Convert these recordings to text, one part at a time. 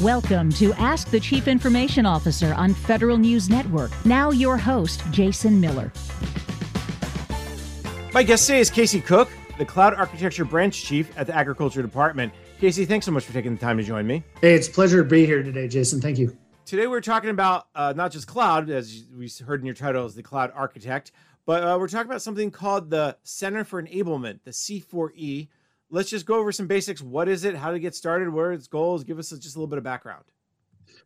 Welcome to Ask the Chief Information Officer on Federal News Network. Now, your host, Jason Miller. My guest today is Casey Cook, the Cloud Architecture Branch Chief at the Agriculture Department. Casey, thanks so much for taking the time to join me. Hey, it's a pleasure to be here today, Jason. Thank you. Today, we're talking about uh, not just cloud, as we heard in your title as the Cloud Architect, but uh, we're talking about something called the Center for Enablement, the C4E let's just go over some basics. What is it? How to get started? Where are its goals? Give us just a little bit of background.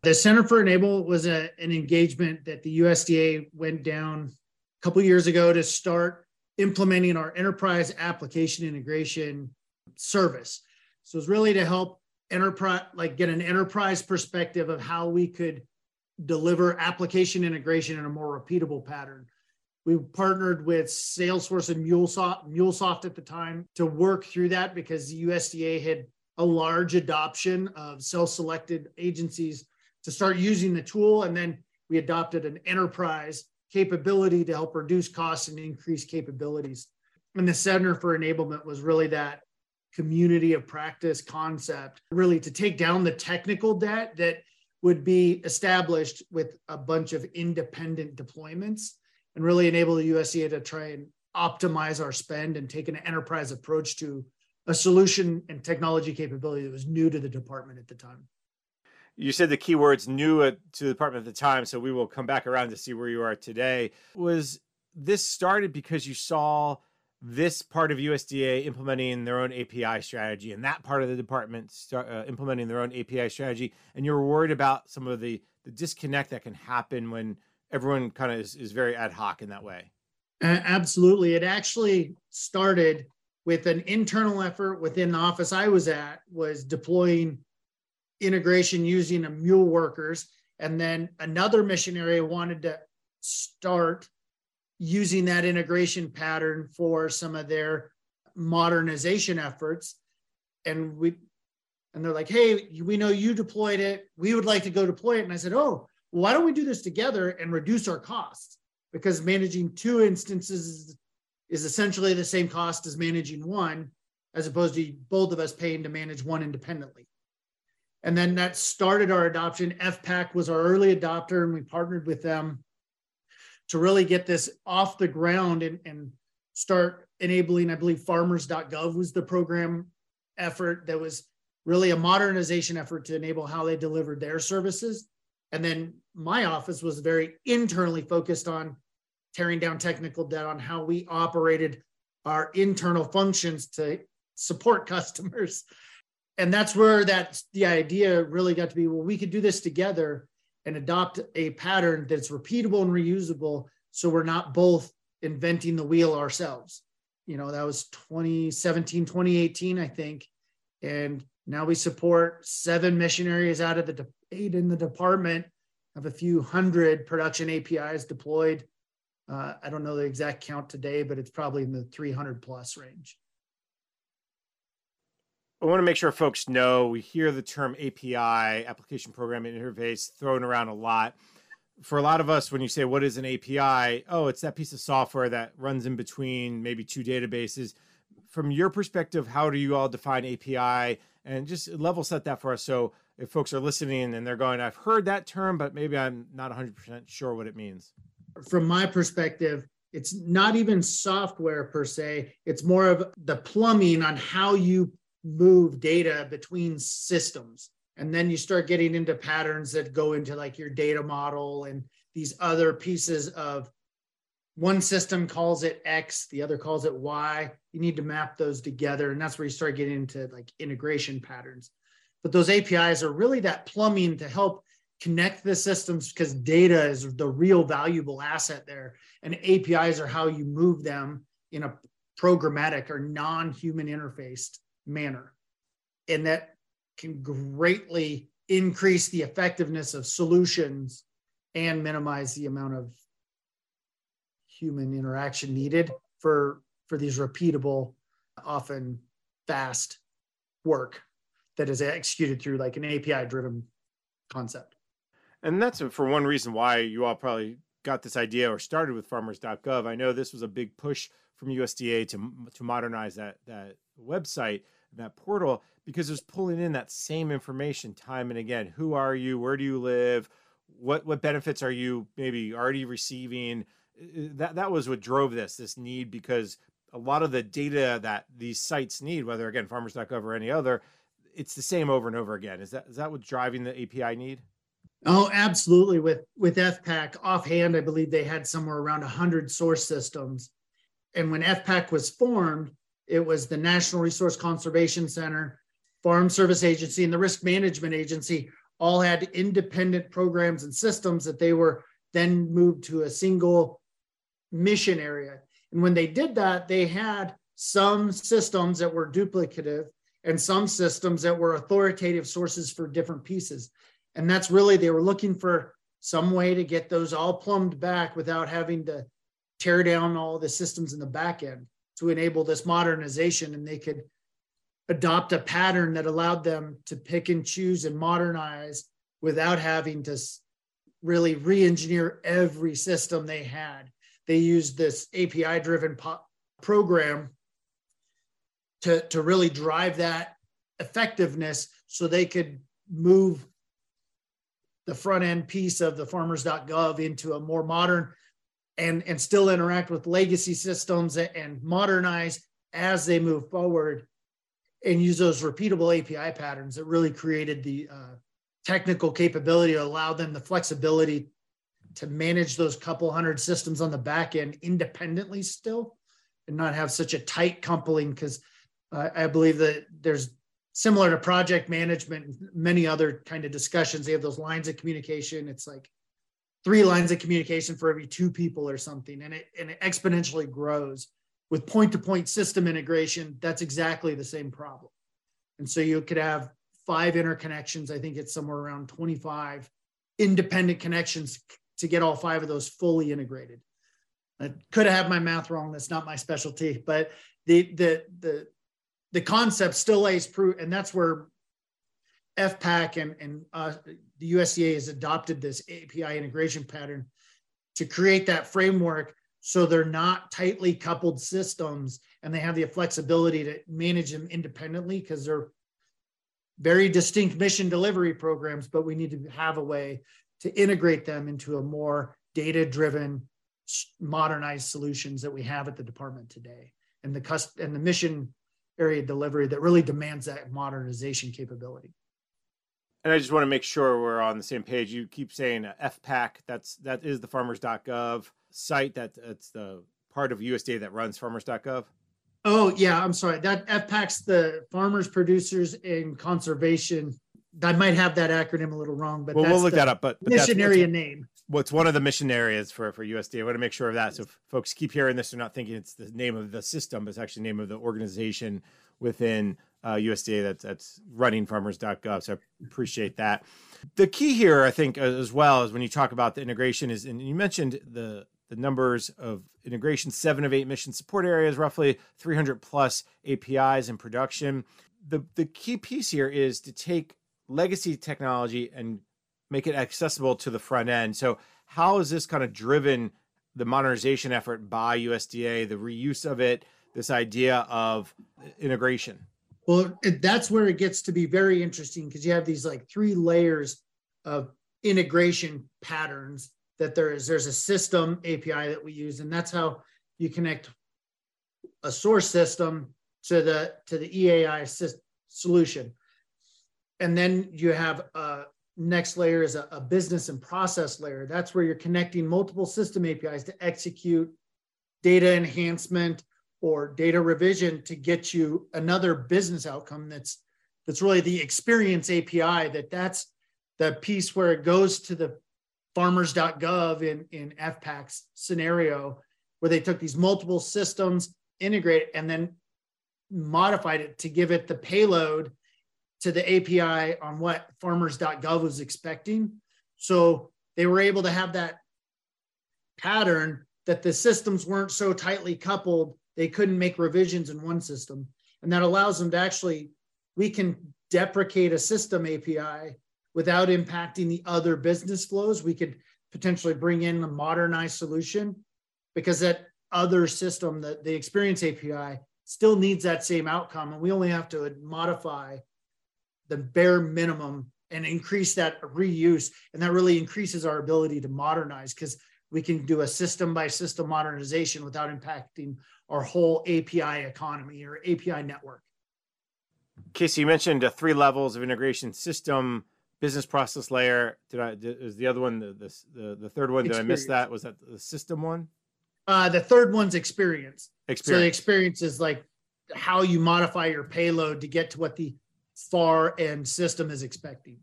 The Center for Enable was a, an engagement that the USDA went down a couple years ago to start implementing our enterprise application integration service. So it's really to help enterprise, like get an enterprise perspective of how we could deliver application integration in a more repeatable pattern we partnered with Salesforce and MuleSoft, MuleSoft at the time to work through that because the USDA had a large adoption of self-selected agencies to start using the tool. And then we adopted an enterprise capability to help reduce costs and increase capabilities. And the Center for Enablement was really that community of practice concept, really to take down the technical debt that would be established with a bunch of independent deployments and really enable the USDA to try and optimize our spend and take an enterprise approach to a solution and technology capability that was new to the department at the time. You said the keywords new to the department at the time, so we will come back around to see where you are today. Was this started because you saw this part of USDA implementing their own API strategy and that part of the department start, uh, implementing their own API strategy, and you were worried about some of the the disconnect that can happen when everyone kind of is, is very ad hoc in that way. Uh, absolutely. It actually started with an internal effort within the office I was at was deploying integration using a mule workers. And then another mission area wanted to start using that integration pattern for some of their modernization efforts. And we and they're like, hey, we know you deployed it. We would like to go deploy it. And I said, oh, why don't we do this together and reduce our costs? Because managing two instances is essentially the same cost as managing one, as opposed to both of us paying to manage one independently. And then that started our adoption. FPAC was our early adopter, and we partnered with them to really get this off the ground and, and start enabling. I believe farmers.gov was the program effort that was really a modernization effort to enable how they delivered their services. And then my office was very internally focused on tearing down technical debt on how we operated our internal functions to support customers. And that's where that the idea really got to be well, we could do this together and adopt a pattern that's repeatable and reusable so we're not both inventing the wheel ourselves. You know, that was 2017, 2018, I think. And now we support seven mission areas out of the eight in the department, have a few hundred production APIs deployed. Uh, I don't know the exact count today, but it's probably in the 300 plus range. I want to make sure folks know we hear the term API, application programming interface, thrown around a lot. For a lot of us, when you say what is an API, oh, it's that piece of software that runs in between maybe two databases. From your perspective, how do you all define API and just level set that for us. So if folks are listening and they're going i've heard that term but maybe i'm not 100% sure what it means. From my perspective it's not even software per se. It's more of the plumbing on how you move data between systems. And then you start getting into patterns that go into like your data model and these other pieces of one system calls it X, the other calls it Y. You need to map those together. And that's where you start getting into like integration patterns. But those APIs are really that plumbing to help connect the systems because data is the real valuable asset there. And APIs are how you move them in a programmatic or non human interfaced manner. And that can greatly increase the effectiveness of solutions and minimize the amount of human interaction needed for for these repeatable often fast work that is executed through like an api driven concept and that's for one reason why you all probably got this idea or started with farmers.gov i know this was a big push from usda to to modernize that that website that portal because it's pulling in that same information time and again. Who are you? Where do you live? What what benefits are you maybe already receiving? That that was what drove this this need because a lot of the data that these sites need, whether again farmers.gov or any other, it's the same over and over again. Is that is that what's driving the API need? Oh, absolutely. With with FPAC offhand, I believe they had somewhere around 100 source systems. And when FPAC was formed, it was the National Resource Conservation Center, Farm Service Agency, and the Risk Management Agency all had independent programs and systems that they were then moved to a single mission area. And when they did that, they had some systems that were duplicative and some systems that were authoritative sources for different pieces. And that's really, they were looking for some way to get those all plumbed back without having to tear down all the systems in the back end to enable this modernization. And they could adopt a pattern that allowed them to pick and choose and modernize without having to really re-engineer every system they had. They used this API-driven po- program to, to really drive that effectiveness so they could move the front end piece of the farmers.gov into a more modern and, and still interact with legacy systems and modernize as they move forward and use those repeatable API patterns that really created the uh, technical capability to allow them the flexibility to manage those couple hundred systems on the back end independently still and not have such a tight coupling because uh, I believe that there's similar to project management many other kind of discussions. They have those lines of communication. It's like three lines of communication for every two people or something and it and it exponentially grows. With point to point system integration that's exactly the same problem. And so you could have five interconnections. I think it's somewhere around 25 independent connections to get all five of those fully integrated. I could have my math wrong. That's not my specialty but the the the the concept still lays proof, and that's where FPAC and, and uh, the USDA has adopted this API integration pattern to create that framework so they're not tightly coupled systems and they have the flexibility to manage them independently because they're very distinct mission delivery programs, but we need to have a way to integrate them into a more data driven, modernized solutions that we have at the department today. And the cust- and the mission area delivery that really demands that modernization capability. And I just want to make sure we're on the same page. You keep saying FPAC. That's that is the farmers.gov site. That that's the part of USDA that runs farmers.gov. Oh yeah, I'm sorry. That FPAC's the Farmers, Producers, and Conservation. I might have that acronym a little wrong, but well, we'll look that up. But, but mission area name. What's one of the mission areas for for USDA? I want to make sure of that. So if folks keep hearing this, they're not thinking it's the name of the system, but it's actually the name of the organization within uh, USDA that's that's running farmers.gov. So I appreciate that. The key here, I think, as well, is when you talk about the integration, is and you mentioned the the numbers of integration, seven of eight mission support areas, roughly 300 plus APIs in production. The the key piece here is to take legacy technology and make it accessible to the front end. So how is this kind of driven the modernization effort by USDA, the reuse of it, this idea of integration? Well, that's where it gets to be very interesting because you have these like three layers of integration patterns that there is. There's a system API that we use, and that's how you connect a source system to the to the EAI solution. And then you have a next layer is a, a, business and process layer. That's where you're connecting multiple system APIs to execute data enhancement or data revision to get you another business outcome that's that's really the experience API that that's the piece where it goes to the farmers.gov in, in FPAC's scenario where they took these multiple systems, integrate, and then modified it to give it the payload to the API on what farmers.gov was expecting. So they were able to have that pattern that the systems weren't so tightly coupled, they couldn't make revisions in one system. And that allows them to actually, we can deprecate a system API without impacting the other business flows. We could potentially bring in a modernized solution because that other system, the, the experience API, still needs that same outcome. And we only have to modify the bare minimum and increase that reuse. And that really increases our ability to modernize because we can do a system by system modernization without impacting our whole API economy or API network. Casey, you mentioned uh, three levels of integration system, business process layer. Did I, did, is the other one, the, the, the third one, did experience. I miss that? Was that the system one? Uh, the third one's experience. Experience. So the experience is like how you modify your payload to get to what the far end system is expecting.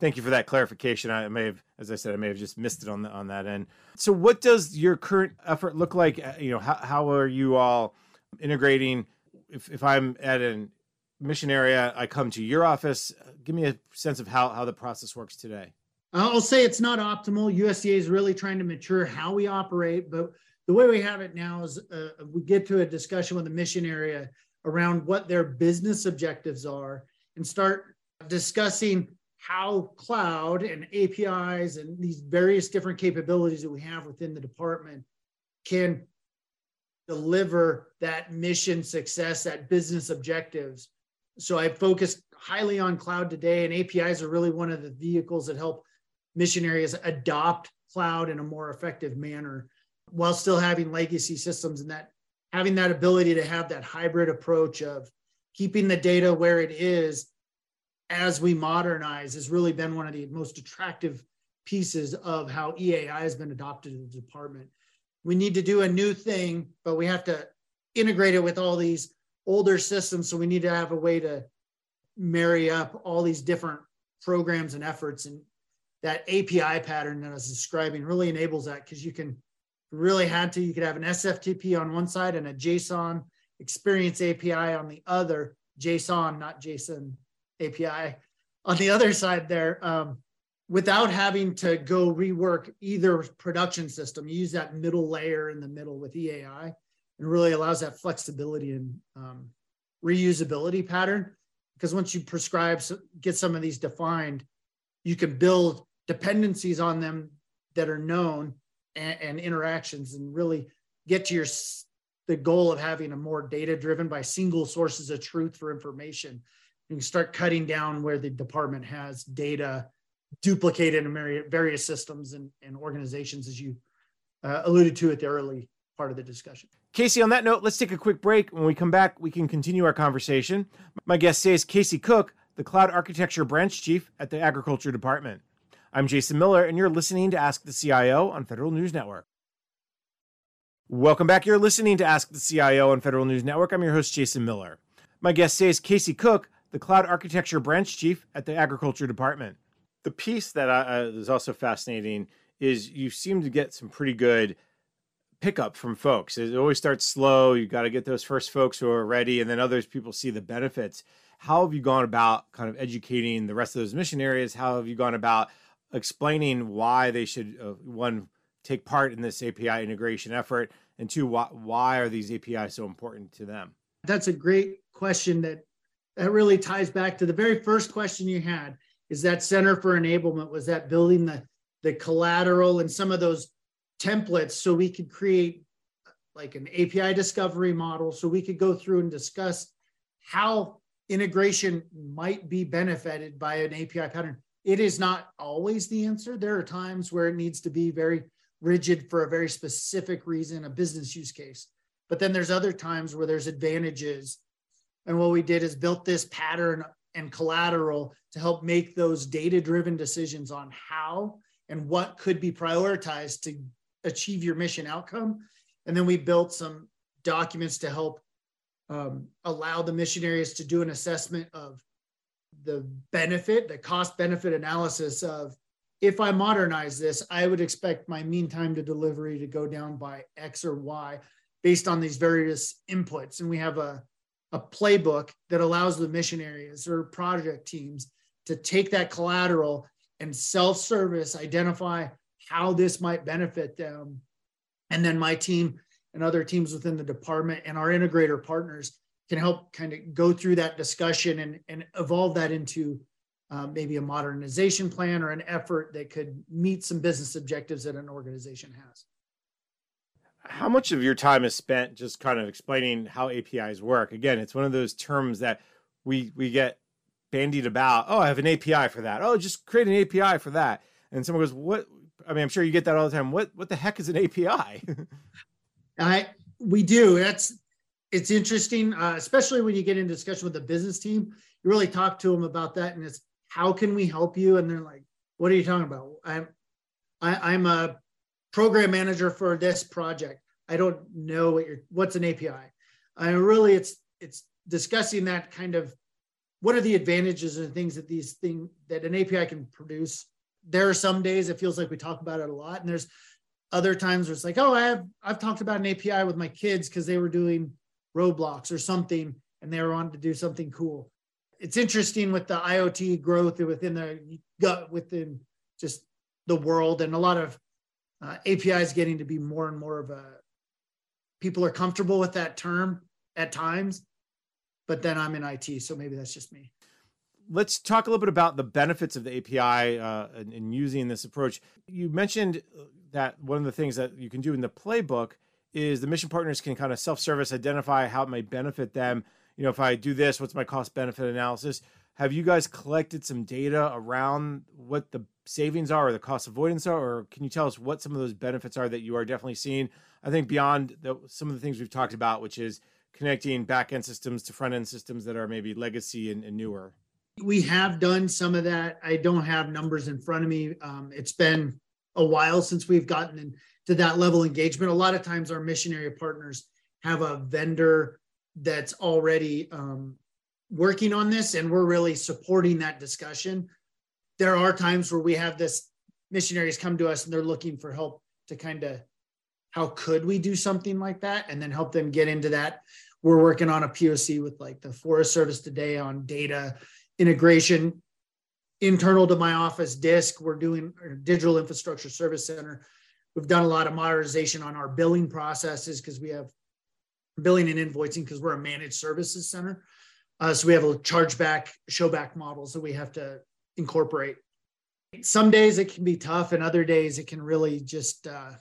Thank you for that clarification. I may have, as I said, I may have just missed it on the, on that end. So, what does your current effort look like? Uh, you know, how, how are you all integrating? If, if I'm at a mission area, I come to your office. Give me a sense of how, how the process works today. I'll say it's not optimal. USDA is really trying to mature how we operate, but the way we have it now is uh, we get to a discussion with the mission area around what their business objectives are and start discussing how cloud and APIs and these various different capabilities that we have within the department can deliver that mission success, that business objectives. So I focused highly on cloud today, and APIs are really one of the vehicles that help mission areas adopt cloud in a more effective manner while still having legacy systems and that having that ability to have that hybrid approach of keeping the data where it is as we modernize has really been one of the most attractive pieces of how EAI has been adopted in the department. We need to do a new thing, but we have to integrate it with all these older systems. So we need to have a way to marry up all these different programs and efforts. And that API pattern that I was describing really enables that because you can really had to, you could have an SFTP on one side and a JSON experience API on the other, JSON, not JSON API on the other side there um, without having to go rework either production system. You use that middle layer in the middle with EAI and really allows that flexibility and um, reusability pattern. Because once you prescribe, get some of these defined, you can build dependencies on them that are known and, and interactions and really get to your the goal of having a more data driven by single sources of truth for information you can start cutting down where the department has data duplicated in various systems and, and organizations, as you uh, alluded to at the early part of the discussion. Casey, on that note, let's take a quick break. When we come back, we can continue our conversation. My guest today is Casey Cook, the Cloud Architecture Branch Chief at the Agriculture Department. I'm Jason Miller, and you're listening to Ask the CIO on Federal News Network. Welcome back. You're listening to Ask the CIO on Federal News Network. I'm your host, Jason Miller. My guest today is Casey Cook, the cloud architecture branch chief at the agriculture department. The piece that uh, is also fascinating is you seem to get some pretty good pickup from folks. It always starts slow. You got to get those first folks who are ready, and then others people see the benefits. How have you gone about kind of educating the rest of those mission areas? How have you gone about explaining why they should uh, one take part in this API integration effort, and two, why, why are these APIs so important to them? That's a great question that that really ties back to the very first question you had is that center for enablement was that building the the collateral and some of those templates so we could create like an API discovery model so we could go through and discuss how integration might be benefited by an API pattern. It is not always the answer. There are times where it needs to be very rigid for a very specific reason, a business use case. But then there's other times where there's advantages and what we did is built this pattern and collateral to help make those data driven decisions on how and what could be prioritized to achieve your mission outcome. And then we built some documents to help um, allow the mission areas to do an assessment of the benefit, the cost benefit analysis of if I modernize this, I would expect my mean time to delivery to go down by X or Y based on these various inputs. And we have a a playbook that allows the mission areas or project teams to take that collateral and self-service identify how this might benefit them and then my team and other teams within the department and our integrator partners can help kind of go through that discussion and, and evolve that into uh, maybe a modernization plan or an effort that could meet some business objectives that an organization has how much of your time is spent just kind of explaining how APIs work? Again, it's one of those terms that we we get bandied about. Oh, I have an API for that. Oh, just create an API for that. And someone goes, "What?" I mean, I'm sure you get that all the time. What what the heck is an API? I we do. That's it's interesting, uh, especially when you get in discussion with the business team. You really talk to them about that, and it's how can we help you? And they're like, "What are you talking about?" I'm I, I'm a program manager for this project. I don't know what you're, what's an API. And really, it's it's discussing that kind of what are the advantages and things that these thing that an API can produce. There are some days it feels like we talk about it a lot, and there's other times where it's like, oh, I have I've talked about an API with my kids because they were doing Roblox or something, and they were wanting to do something cool. It's interesting with the IoT growth within the gut within just the world, and a lot of uh, APIs getting to be more and more of a people are comfortable with that term at times, but then I'm in IT, so maybe that's just me. Let's talk a little bit about the benefits of the API uh, and, and using this approach. You mentioned that one of the things that you can do in the playbook is the mission partners can kind of self-service identify how it might benefit them. You know, if I do this, what's my cost benefit analysis? Have you guys collected some data around what the savings are or the cost avoidance are, or can you tell us what some of those benefits are that you are definitely seeing? I think beyond the, some of the things we've talked about, which is connecting back end systems to front end systems that are maybe legacy and, and, newer. We have done some of that. I don't have numbers in front of me. Um, it's been a while since we've gotten into that level engagement. A lot of times, our mission area partners have a vendor that's already um, working on this, and we're really supporting that discussion. There are times where we have this mission areas come to us and they're looking for help to kind of how could we do something like that? And then help them get into that. We're working on a poc with like the forest service today on data integration. Internal to my office DISC we're doing digital infrastructure service center. We've done a lot of modernization on our billing processes because we have billing and invoicing because we're a managed services center uh, so we have a chargeback showback models that we have to incorporate. Some days it can be tough, and other days it can really just uh,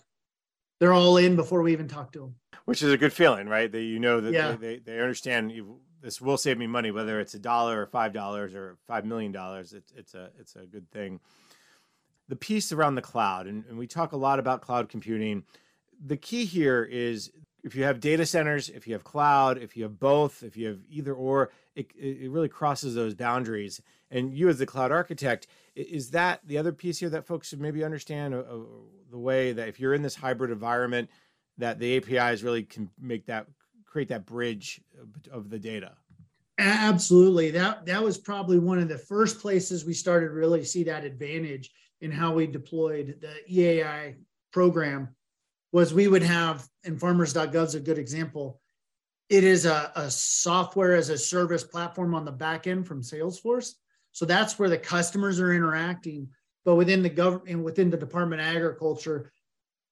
they're all in before we even talk to them. Which is a good feeling, right? That you know that yeah. they, they, understand you, this will save me money, whether it's a dollar or five dollars or five million dollars. It's it's a it's a good thing. The piece around the cloud, and, and we talk a lot about cloud computing. The key here is if you have data centers, if you have cloud, if you have both, if you have either or, it, it really crosses those boundaries. And you, as the cloud architect, is that the other piece here that folks should maybe understand uh, the way that if you're in this hybrid environment, that the APIs really can make that create that bridge of the data? Absolutely. That that was probably one of the first places we started really see that advantage in how we deployed the EAI program was we would have, and farmers.gov is a good example. It is a, a software as a service platform on the back end from Salesforce. So that's where the customers are interacting. But within the government, within the Department of Agriculture,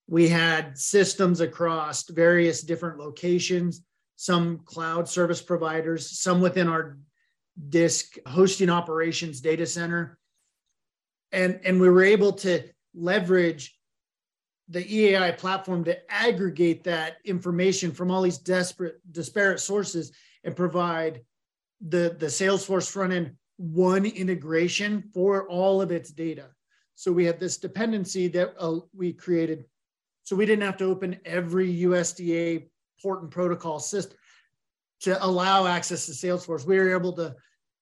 we had systems across various different locations, some cloud service providers, some within our DISC hosting operations data center. And, and we were able to leverage the EAI platform to aggregate that information from all these desperate disparate sources and provide the the Salesforce front end one integration for all of its data. So we had this dependency that uh, we created. So we didn't have to open every USDA port and protocol system to allow access to Salesforce. We were able to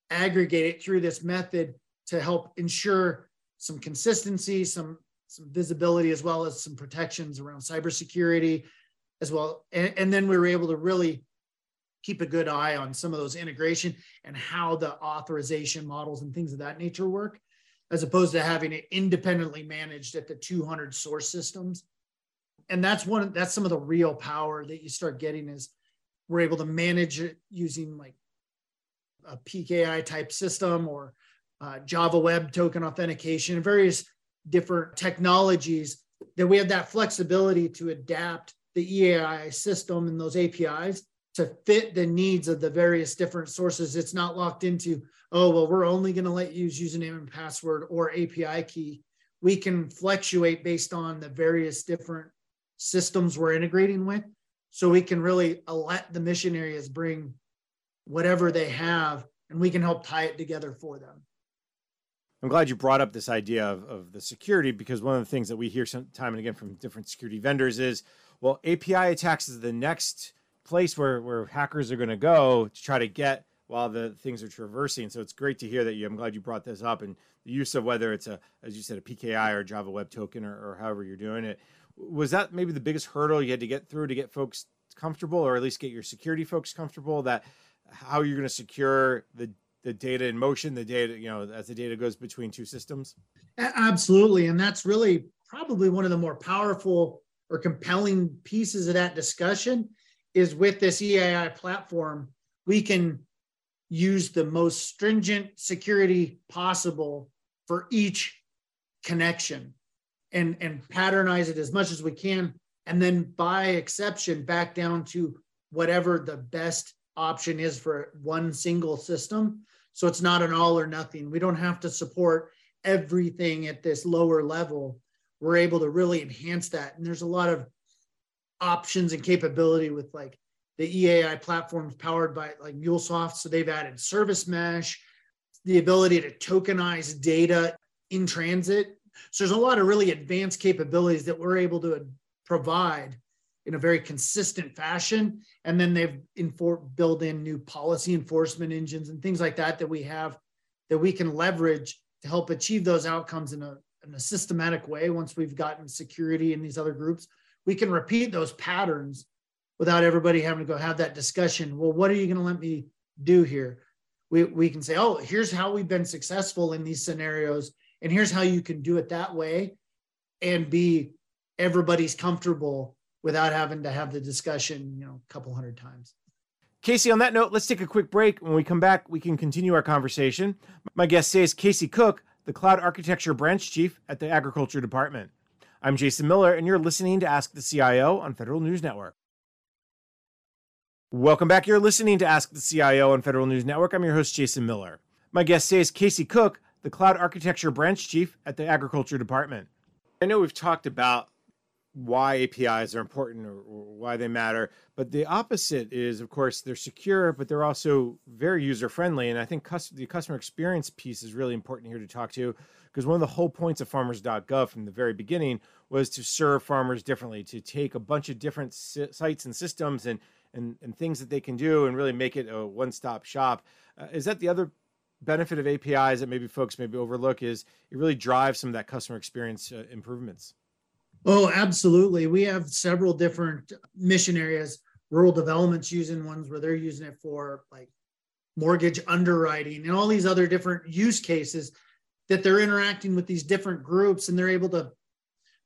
aggregate it through this method to help ensure some consistency, some some visibility as well as some protections around cybersecurity as well. And, and then we were able to really keep a good eye on some of those integration and how the authorization models and things of that nature work, as opposed to having it independently managed at the 200 source systems. And that's one, that's some of the real power that you start getting is we're able to manage it using like a PKI type system or uh, Java Web Token authentication, and various different technologies, that we have that flexibility to adapt the EAI system and those APIs to fit the needs of the various different sources. It's not locked into, oh, well, we're only going to let you use username and password or API key. We can fluctuate based on the various different systems we're integrating with. So we can really let the mission areas bring whatever they have and we can help tie it together for them. I'm glad you brought up this idea of, of the security because one of the things that we hear some time and again from different security vendors is, well, API attacks is the next place where, where hackers are going to go to try to get while the things are traversing. So it's great to hear that you, I'm glad you brought this up and the use of whether it's a, as you said, a PKI or Java Web Token or, or however you're doing it. Was that maybe the biggest hurdle you had to get through to get folks comfortable or at least get your security folks comfortable that how you're going to secure the the data in motion, the data, you know, as the data goes between two systems? Absolutely. And that's really probably one of the more powerful or compelling pieces of that discussion is with this EAI platform, we can use the most stringent security possible for each connection and, and patternize it as much as we can. And then by exception, back down to whatever the best option is for one single system so it's not an all or nothing. We don't have to support everything at this lower level. We're able to really enhance that. And there's a lot of options and capability with like the EAI platforms powered by like MuleSoft. So they've added service mesh, the ability to tokenize data in transit. So there's a lot of really advanced capabilities that we're able to provide in a very consistent fashion. And then they've infor- built in new policy enforcement engines and things like that that we have that we can leverage to help achieve those outcomes in a, in a systematic way. Once we've gotten security in these other groups, we can repeat those patterns without everybody having to go have that discussion. Well, what are you going to let me do here? We, we can say, oh, here's how we've been successful in these scenarios, and here's how you can do it that way and be everybody's comfortable without having to have the discussion, you know, a couple hundred times. Casey, on that note, let's take a quick break. When we come back, we can continue our conversation. My guest today is Casey Cook, the Cloud Architecture Branch Chief at the Agriculture Department. I'm Jason Miller, and you're listening to Ask the CIO on Federal News Network. Welcome back. You're listening to Ask the CIO on Federal News Network. I'm your host, Jason Miller. My guest today is Casey Cook, the Cloud Architecture Branch Chief at the Agriculture Department. I know we've talked about why APIs are important or, why they matter. But the opposite is, of course, they're secure, but they're also very user friendly. And I think the customer experience piece is really important here to talk to because one of the whole points of farmers.gov from the very beginning was to serve farmers differently, to take a bunch of different sites and systems and, and, and things that they can do and really make it a one stop shop. Uh, is that the other benefit of APIs that maybe folks maybe overlook? Is it really drives some of that customer experience uh, improvements? Oh, absolutely. We have several different mission areas. Rural development's using ones where they're using it for like mortgage underwriting and all these other different use cases that they're interacting with these different groups and they're able to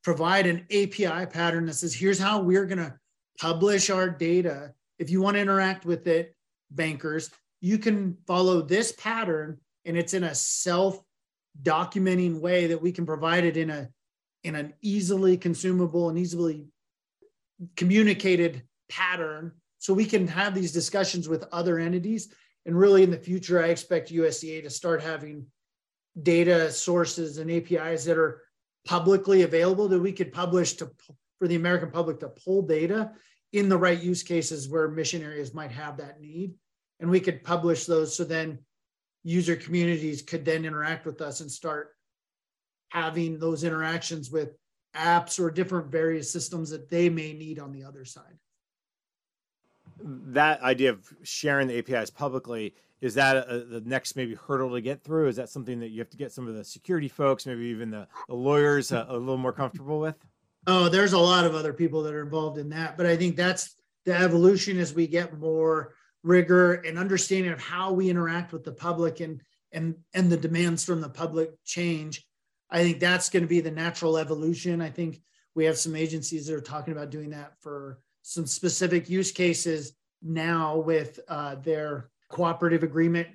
provide an API pattern that says, here's how we're going to publish our data. If you want to interact with it, bankers, you can follow this pattern and it's in a self documenting way that we can provide it in a in an easily consumable and easily communicated pattern so we can have these discussions with other entities. And really in the future i expect usda to start having data sources and apis that are publicly available that we could publish to for the american public to pull data in the right use cases where mission areas might have that need. And we could publish those so then user communities could then interact with us and start having those interactions with apps or different various systems that they may need on the other side. That idea of sharing the APIs publicly is that a, the next maybe hurdle to get through? Is that something that you have to get some of the security folks, maybe even the, the lawyers, uh, a little more comfortable with? Oh, there's a lot of other people that are involved in that, but I think that's the evolution as we get more rigor and understanding of how we interact with the public and and and the demands from the public change I think that's going to be the natural evolution. I think we have some agencies that are talking about doing that for some specific use cases now with uh, their cooperative agreement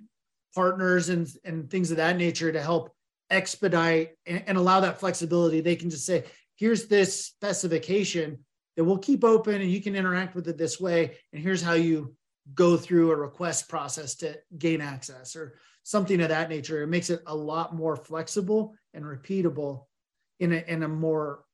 partners and, and things of that nature to help expedite and, and allow that flexibility. They can just say, here's this specification that we'll keep open and you can interact with it this way. And here's how you go through a request process to gain access or something of that nature. It makes it a lot more flexible and repeatable in a, in a more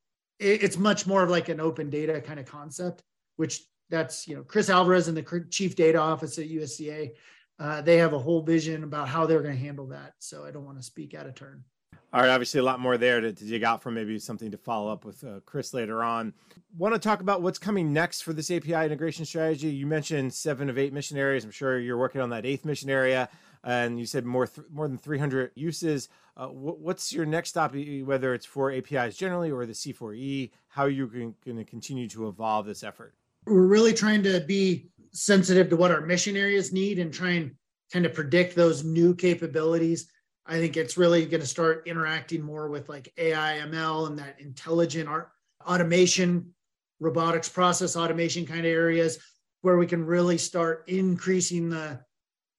it's much more of like an open data kind of concept, which that's you know Chris Alvarez and the chief data office at USDA, Uh, they have a whole vision about how they're going to handle that. So I don't want to speak out of turn. All right, obviously a lot more there to, to dig out from. Maybe something to follow up with uh, Chris later on. Want to talk about what's coming next for this API integration strategy? You mentioned seven of eight mission areas. I'm sure you're working on that eighth mission area, and you said more th- more than 300 uses. Uh, wh- what's your next stop, whether it's for APIs generally or the C4E? How are you going to continue to evolve this effort? We're really trying to be sensitive to what our mission areas need and try and kind of predict those new capabilities I think it's really going to start interacting more with like AI, ML, and that intelligent art, automation, robotics, process automation kind of areas where we can really start increasing the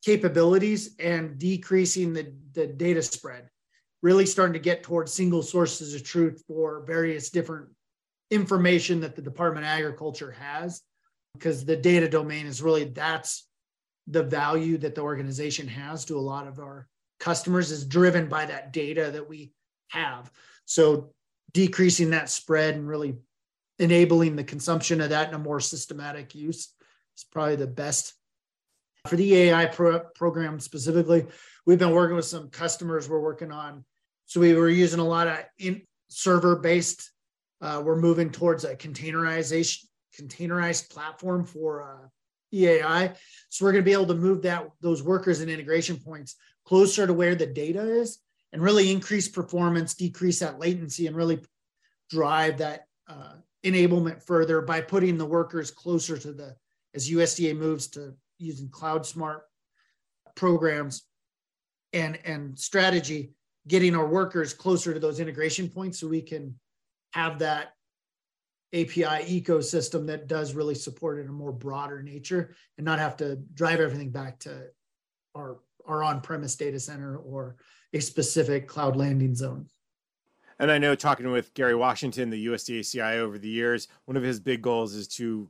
capabilities and decreasing the, the data spread. Really starting to get towards single sources of truth for various different information that the Department of Agriculture has, because the data domain is really that's the value that the organization has to a lot of our customers is driven by that data that we have. So decreasing that spread and really enabling the consumption of that in a more systematic use is probably the best. For the AI pro- program specifically, we've been working with some customers we're working on. So we were using a lot of in server based. Uh, we're moving towards a containerization, containerized platform for uh, EAI. So we're going to be able to move that those workers and integration points closer to where the data is and really increase performance, decrease that latency, and really drive that uh, enablement further by putting the workers closer to the, as USDA moves to using cloud smart programs and, and strategy, getting our workers closer to those integration points so we can have that API ecosystem that does really support it in a more broader nature and not have to drive everything back to our our on-premise data center or a specific cloud landing zone. And I know talking with Gary Washington, the USDA CIO over the years, one of his big goals is to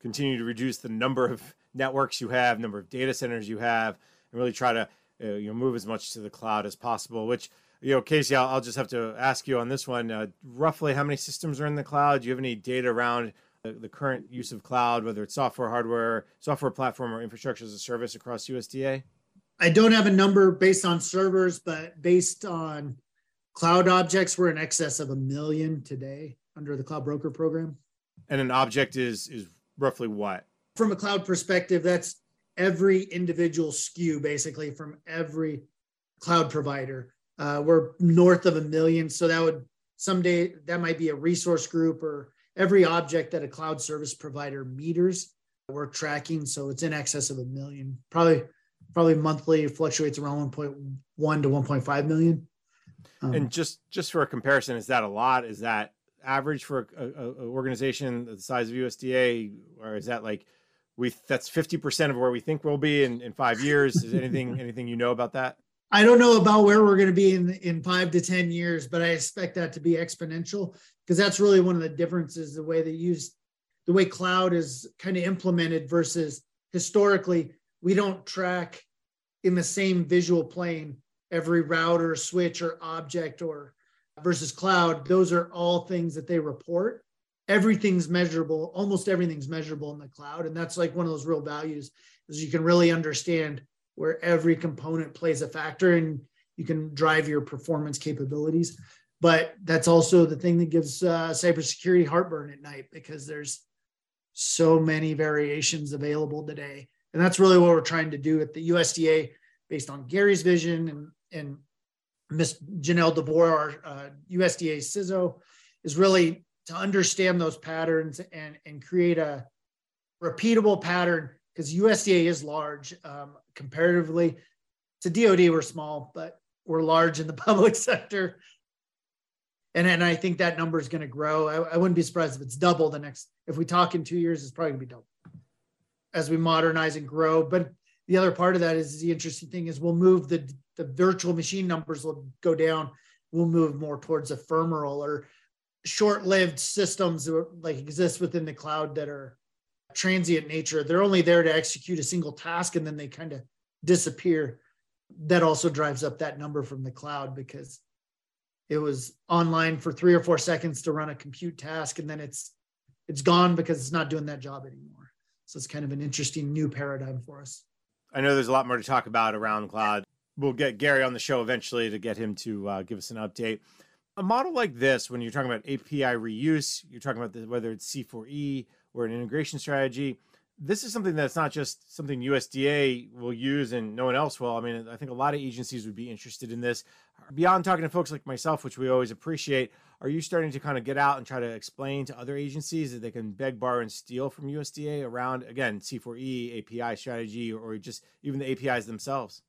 continue to reduce the number of networks you have, number of data centers you have, and really try to uh, you know move as much to the cloud as possible. Which you know, Casey, I'll, I'll just have to ask you on this one. Uh, roughly, how many systems are in the cloud? Do you have any data around the, the current use of cloud, whether it's software, hardware, software platform, or infrastructure as a service across USDA? I don't have a number based on servers, but based on cloud objects, we're in excess of a million today under the cloud broker program. And an object is is roughly what? From a cloud perspective, that's every individual SKU basically from every cloud provider. Uh, we're north of a million, so that would someday that might be a resource group or every object that a cloud service provider meters. We're tracking, so it's in excess of a million. Probably probably monthly fluctuates around 1.1 to 1.5 million. Um, and just just for a comparison, is that a lot? Is that average for a, a, a organization the size of USDA, or is that like we that's 50% of where we think we'll be in, in five years? Is anything anything you know about that? I don't know about where we're going to be in in five to ten years, but I expect that to be exponential because that's really one of the differences the way they use the way cloud is kind of implemented versus historically we don't track in the same visual plane every router, switch, or object or versus cloud. Those are all things that they report. Everything's measurable, almost everything's measurable in the cloud. And that's like one of those real values is you can really understand where every component plays a factor and you can drive your performance capabilities. But that's also the thing that gives uh, cybersecurity heartburn at night because there's so many variations available today and that's really what we're trying to do at the USDA based on Gary's vision and, and Miss Janelle DeVore, our uh, USDA CISO, is really to understand those patterns and, and create a repeatable pattern because USDA is large um, comparatively to DoD. We're small, but we're large in the public sector. And, and I think that number is going to grow. I, I wouldn't be surprised if it's double the next, if we talk in two years, it's probably going to be double as we modernize and grow. But the other part of that is the interesting thing is we'll move the the virtual machine numbers will go down. We'll move more towards ephemeral or short-lived systems that like exist within the cloud that are transient nature. They're only there to execute a single task and then they kind of disappear. That also drives up that number from the cloud because it was online for three or four seconds to run a compute task, and then it's it's gone because it's not doing that job anymore. So it's kind of an interesting new paradigm for us. I know there's a lot more to talk about around cloud. We'll get Gary on the show eventually to get him to uh, give us an update. A model like this, when you're talking about API reuse, you're talking about the, whether it's C4E or an integration strategy this is something that's not just something USDA will use and no one else will. I mean, I think a lot of agencies would be interested in this. Beyond talking to folks like myself, which we always appreciate, are you starting to kind of get out and try to explain to other agencies that they can beg, borrow, and steal from USDA around, again, C4E, API strategy, or just even the APIs themselves?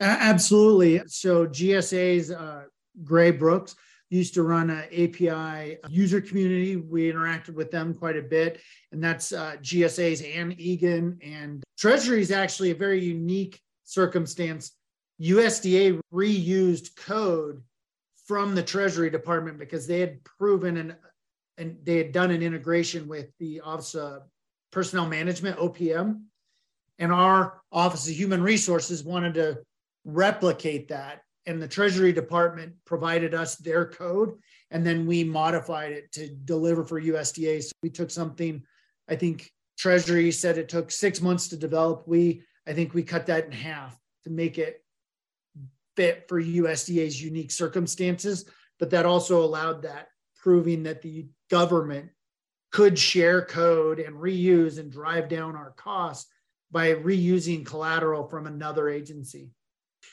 Absolutely. So GSA's uh, Gray Brooks used to run an API user community. We interacted with them quite a bit, and that's uh, GSA's Ann Egan. And Treasury is actually a very unique circumstance. USDA reused code from the Treasury Department because they had proven and and they had done an integration with the Office of Personnel Management (OPM), and our Office of Human Resources wanted to replicate that and the Treasury Department provided us their code, and then we modified it to deliver for USDA. So we took something, I think Treasury said it took six months to develop. We, I think we cut that in half to make it fit for USDA's unique circumstances. But that also allowed that, proving that the government could share code and reuse and drive down our costs by reusing collateral from another agency.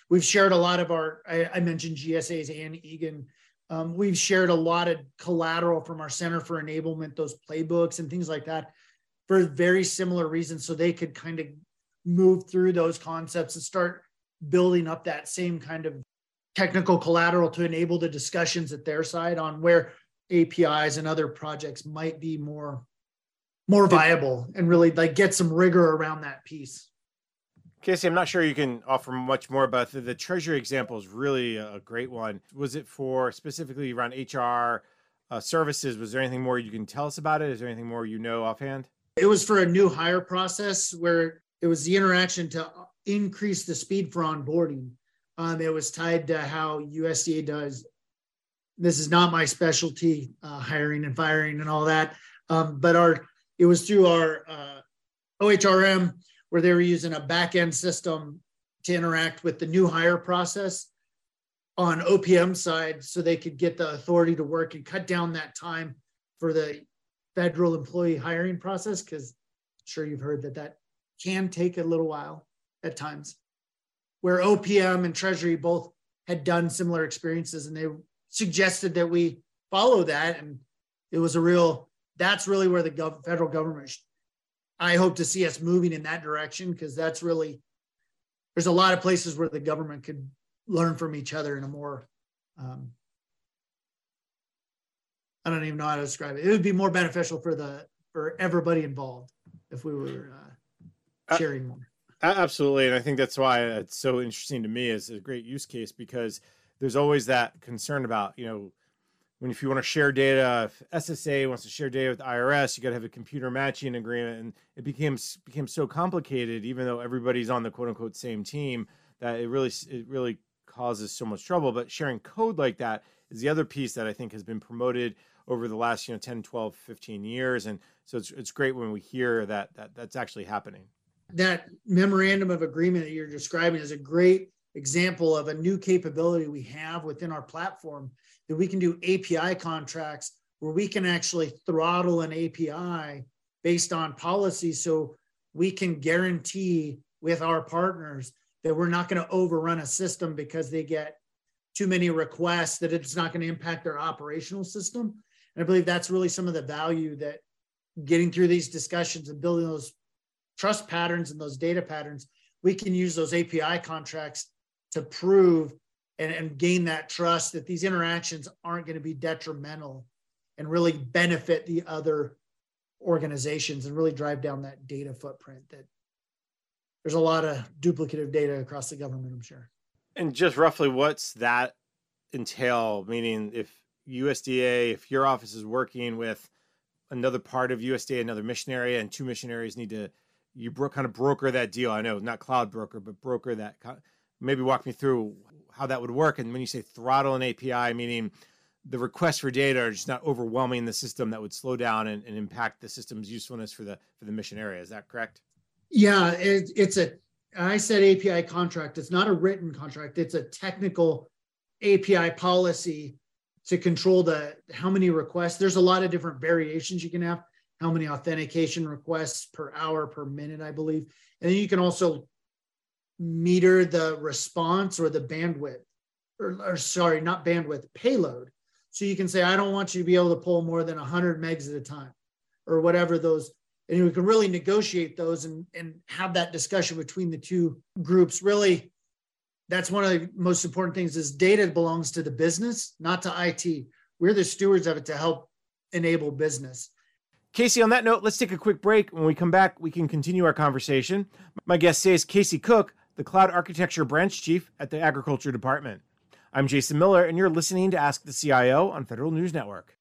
We've shared a lot of our, I, I mentioned GSA's Ann Egan. Um, we've shared a lot of collateral from our Center for Enablement, those playbooks and things like that for very similar reasons. So they could kind of move through those concepts and start building up that same kind of technical collateral to enable the discussions at their side on where APIs and other projects might be more more viable and really like get some rigor around that piece. Casey, I'm not sure you can offer much more, but the, the Treasury example is really a great one. Was it for specifically around HR uh, services? Was there anything more you can tell us about it? Is there anything more you know offhand? It was for a new hire process where it was the interaction to increase the speed for onboarding. Um, it was tied to how USDA does. This is not my specialty, uh, hiring and firing and all that. Um, but our it was through our uh, OHRM where they were using a back end system to interact with the new hire process on OPM side so they could get the authority to work and cut down that time for the federal employee hiring process because sure you've heard that that can take a little while at times where OPM and Treasury both had done similar experiences and they suggested that we follow that. And it was a real that's really where the gov- federal government I hope to see us moving in that direction because that's really there's a lot of places where the government could learn from each other in a more um, I don't even know how to describe it. It would be more beneficial for the for everybody involved if we were uh, uh sharing more. Absolutely, and I think that's why it's so interesting to me as a great use case because there's always that concern about you know when if you want to share data, if SSA wants to share data with IRS, you got to have a computer matching agreement, and it became became so complicated. Even though everybody's on the quote unquote same team, that it really it really causes so much trouble. But sharing code like that is the other piece that I think has been promoted over the last you know 10 12 15 years and so it's, it's great when we hear that that that's actually happening that memorandum of agreement that you're describing is a great example of a new capability we have within our platform that we can do API contracts where we can actually throttle an API based on policy. So we can guarantee with our partners that we're not going to overrun a system because they get too many requests that it's not going to impact their operational system. And I believe that's really some of the value that getting through these discussions and building those trust patterns and those data patterns, we can use those API contracts to prove and, and gain that trust that these interactions aren't going to be detrimental and really benefit the other organizations and really drive down that data footprint that there's a lot of duplicative data across the government i'm sure. And just roughly what's that entail? Meaning if usda if your office is working with another part of usda another mission area and two mission areas need to you bro- kind of broker that deal. I know not cloud broker but broker that Maybe walk me through how that would work. And when you say throttle an API, meaning the requests for data are just not overwhelming the system that would slow down and, and impact the system's usefulness for the for the mission area. Is that correct? Yeah, it, it's a. I said API contract. It's not a written contract. It's a technical API policy to control the how many requests. There's a lot of different variations you can have. How many authentication requests per hour per minute, I believe, and then you can also meter the response or the bandwidth, or, or sorry, not bandwidth, payload. So you can say, I don't want you to be able to pull more than 100 megs at a time, or whatever those. And we can really negotiate those and, and have that discussion between the two groups. Really, that's one of the most important things is data belongs to the business, not to IT. We're the stewards of it to help enable business. Casey, on that note, let's take a quick break. When we come back, we can continue our conversation. My guest today is Casey Cook, the Cloud Architecture Branch Chief at the Agriculture Department. I'm Jason Miller, and you're listening to Ask the CIO on Federal News Network.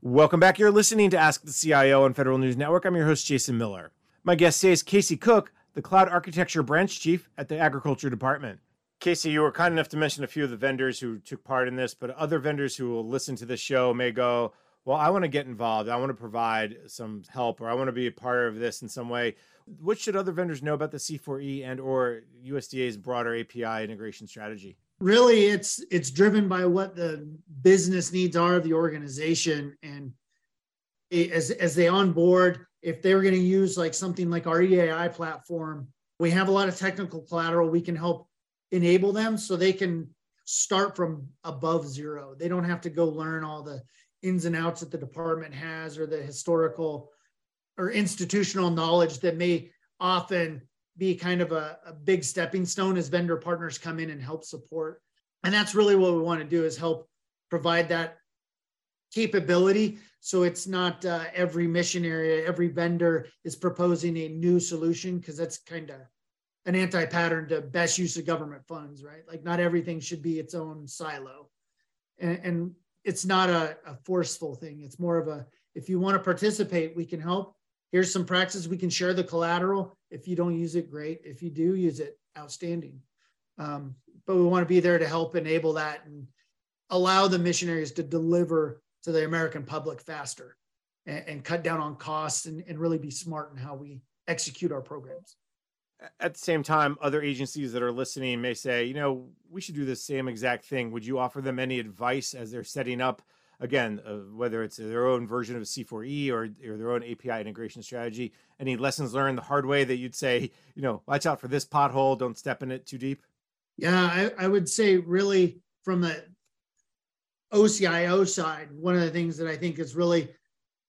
Welcome back. You're listening to Ask the CIO on Federal News Network. I'm your host, Jason Miller. My guest today is Casey Cook, the Cloud Architecture Branch Chief at the Agriculture Department. Casey, you were kind enough to mention a few of the vendors who took part in this, but other vendors who will listen to this show may go, Well, I want to get involved. I want to provide some help, or I want to be a part of this in some way. What should other vendors know about the C4E and or USDA's broader API integration strategy? Really, it's it's driven by what the business needs are of the organization, and as as they onboard, if they were going to use like something like our EAI platform, we have a lot of technical collateral. We can help enable them so they can start from above zero. They don't have to go learn all the ins and outs that the department has or the historical or institutional knowledge that may often be kind of a, a, big stepping stone as vendor partners come in and help support. And that's really what we want to do is help provide that capability. So it's not uh, every mission area, every vendor is proposing a new solution because that's kind of an anti-pattern to best use of government funds, right? Like not everything should be its own silo. And, and it's not a, a forceful thing. It's more of a, if you want to participate, we can help here's some practices. We can share the collateral. If you don't use it great. If you do use it outstanding. Um, but we want to be there to help enable that and allow the mission areas to deliver to the american public faster and, and cut down on costs and, and really be smart in how we execute our programs. At the same time other agencies that are listening may say you know we should do the same exact thing. Would you offer them any advice as they're setting up again, uh, whether it's their own version of C4E or, or their own API integration strategy, any lessons learned the hard way that you'd say, you know, watch out for this pothole, don't step in it too deep? Yeah, I, I would say really from the OCIO side, one of the things that I think is really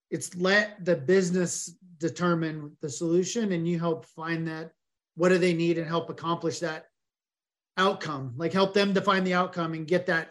it's let the business determine the solution and you help find that what do they need and help accomplish that outcome like help them define the outcome and get that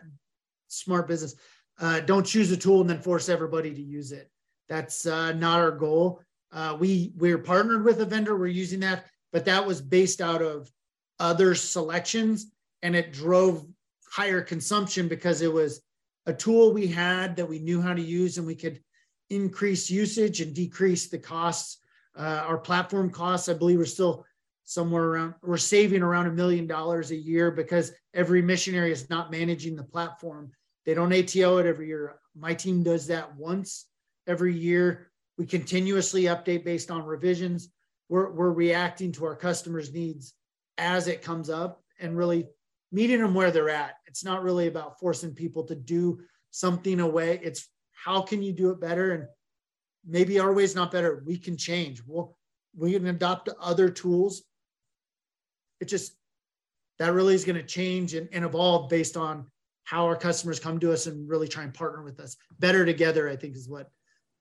smart business uh, don't choose a tool and then force everybody to use it. That's uh, not our goal. Uh, we we're partnered with a vendor. We're using that, but that was based out of other selections, and it drove higher consumption because it was a tool we had that we knew how to use, and we could increase usage and decrease the costs. Uh, our platform costs, I believe, are still somewhere around. We're saving around a million dollars a year because every mission area is not managing the platform they don't ATO it every year. My team does that once every year. We continuously update based on revisions. We're, we're reacting to our customers' needs as it comes up and really meeting them where they're at. It's not really about forcing people to do something away. It's how can you do it better? And maybe our way is not better. We can change. We'll, we can adopt other tools. It just, that really is going to change and, and evolve based on how our customers come to us and really try and partner with us. Better together i think is what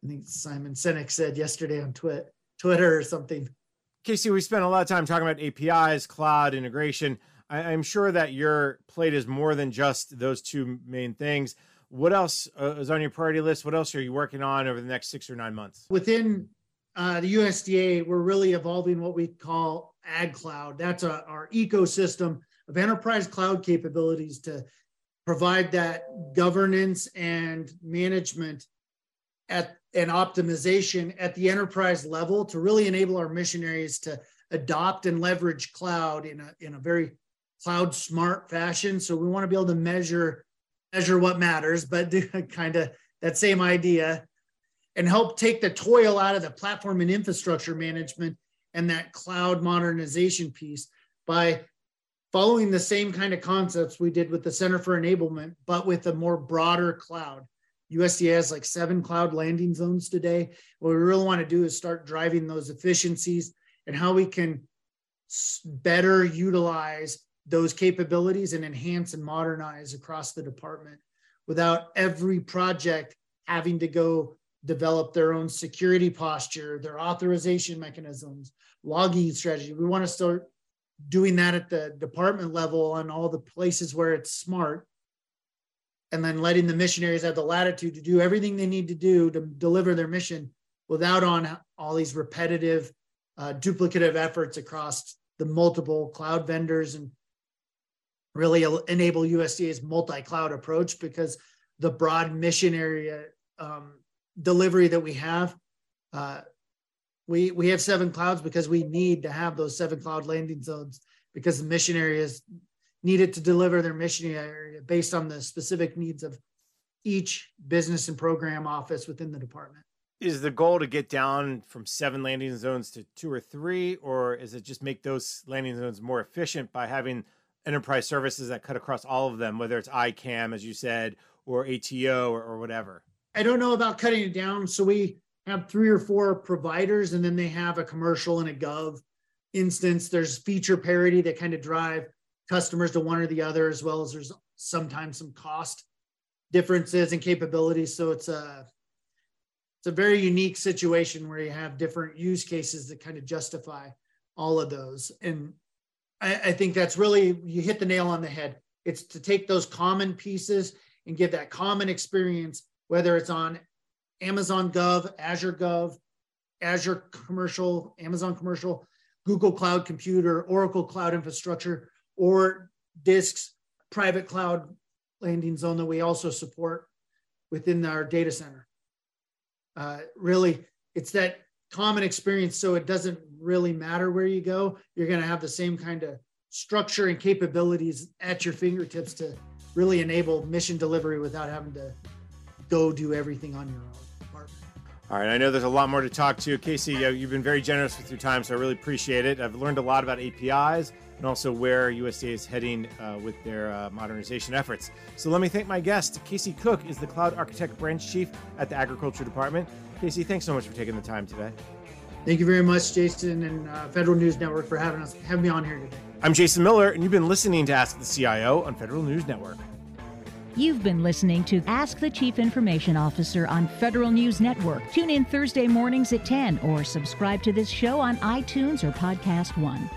i think simon sinek said yesterday on twit, twitter or something. Casey we spent a lot of time talking about apis cloud integration. I, am sure that your plate is more than just those two main things. What else uh, is on your priority list? What else are you working on over the next six or nine months? Within uh, the usda we're really evolving what we call ag cloud. That's a, our ecosystem of enterprise cloud capabilities to provide that governance and management at an optimization at the enterprise level to really enable our mission areas to adopt and leverage cloud in a, in a very cloud smart fashion. So we want to be able to measure measure what matters, but do kind of that same idea and help take the toil out of the platform and infrastructure management and that cloud modernization piece by following the same kind of concepts we did with the Center for Enablement, but with a more broader cloud. USDA has like seven cloud landing zones today. What we really want to do is start driving those efficiencies and how we can better utilize those capabilities and enhance and modernize across the department without every project having to go develop their own security posture, their authorization mechanisms, logging strategy. We want to start doing that at the department level on all the places where it's smart. And then letting the mission areas have the latitude to do everything they need to do to deliver their mission without on all these repetitive uh, duplicative efforts across the multiple cloud vendors and really enable usda's multi-cloud approach because the broad mission area um, delivery that we have uh, we we have seven clouds because we need to have those seven cloud landing zones because the mission areas needed to deliver their mission area based on the specific needs of each business and program office within the department. Is the goal to get down from seven landing zones to two or three, or is it just make those landing zones more efficient by having enterprise services that cut across all of them, whether it's ICAM, as you said, or ATO or, or whatever? I don't know about cutting it down. So we have three or four providers, and then they have a commercial and a gov instance. There's feature parity that kind of drive customers to one or the other, as well as there's sometimes some cost differences and capabilities. So it's a it's a very unique situation where you have different use cases that kind of justify all of those. And I, I think that's really you hit the nail on the head. It's to take those common pieces and give that common experience, whether it's on Amazon Gov, Azure Gov, Azure Commercial, Amazon Commercial, Google Cloud Computer, Oracle Cloud Infrastructure, or DISC's private cloud landing zone that we also support within our data center. Uh, really, it's that common experience. So it doesn't really matter where you go. You're going to have the same kind of structure and capabilities at your fingertips to really enable mission delivery without having to go do everything on your own. All right, I know there's a lot more to talk to. Casey, you've been very generous with your time, so I really appreciate it. I've learned a lot about APIs and also where USDA is heading uh, with their uh, modernization efforts. So let me thank my guest. Casey Cook is the Cloud Architect Branch Chief at the Agriculture Department. Casey, thanks so much for taking the time today. Thank you very much, Jason and uh, Federal News Network for having us having me on here today. I'm Jason Miller, and you've been listening to Ask the CIO on Federal News Network. You've been listening to Ask the Chief Information Officer on Federal News Network. Tune in Thursday mornings at 10 or subscribe to this show on iTunes or Podcast One.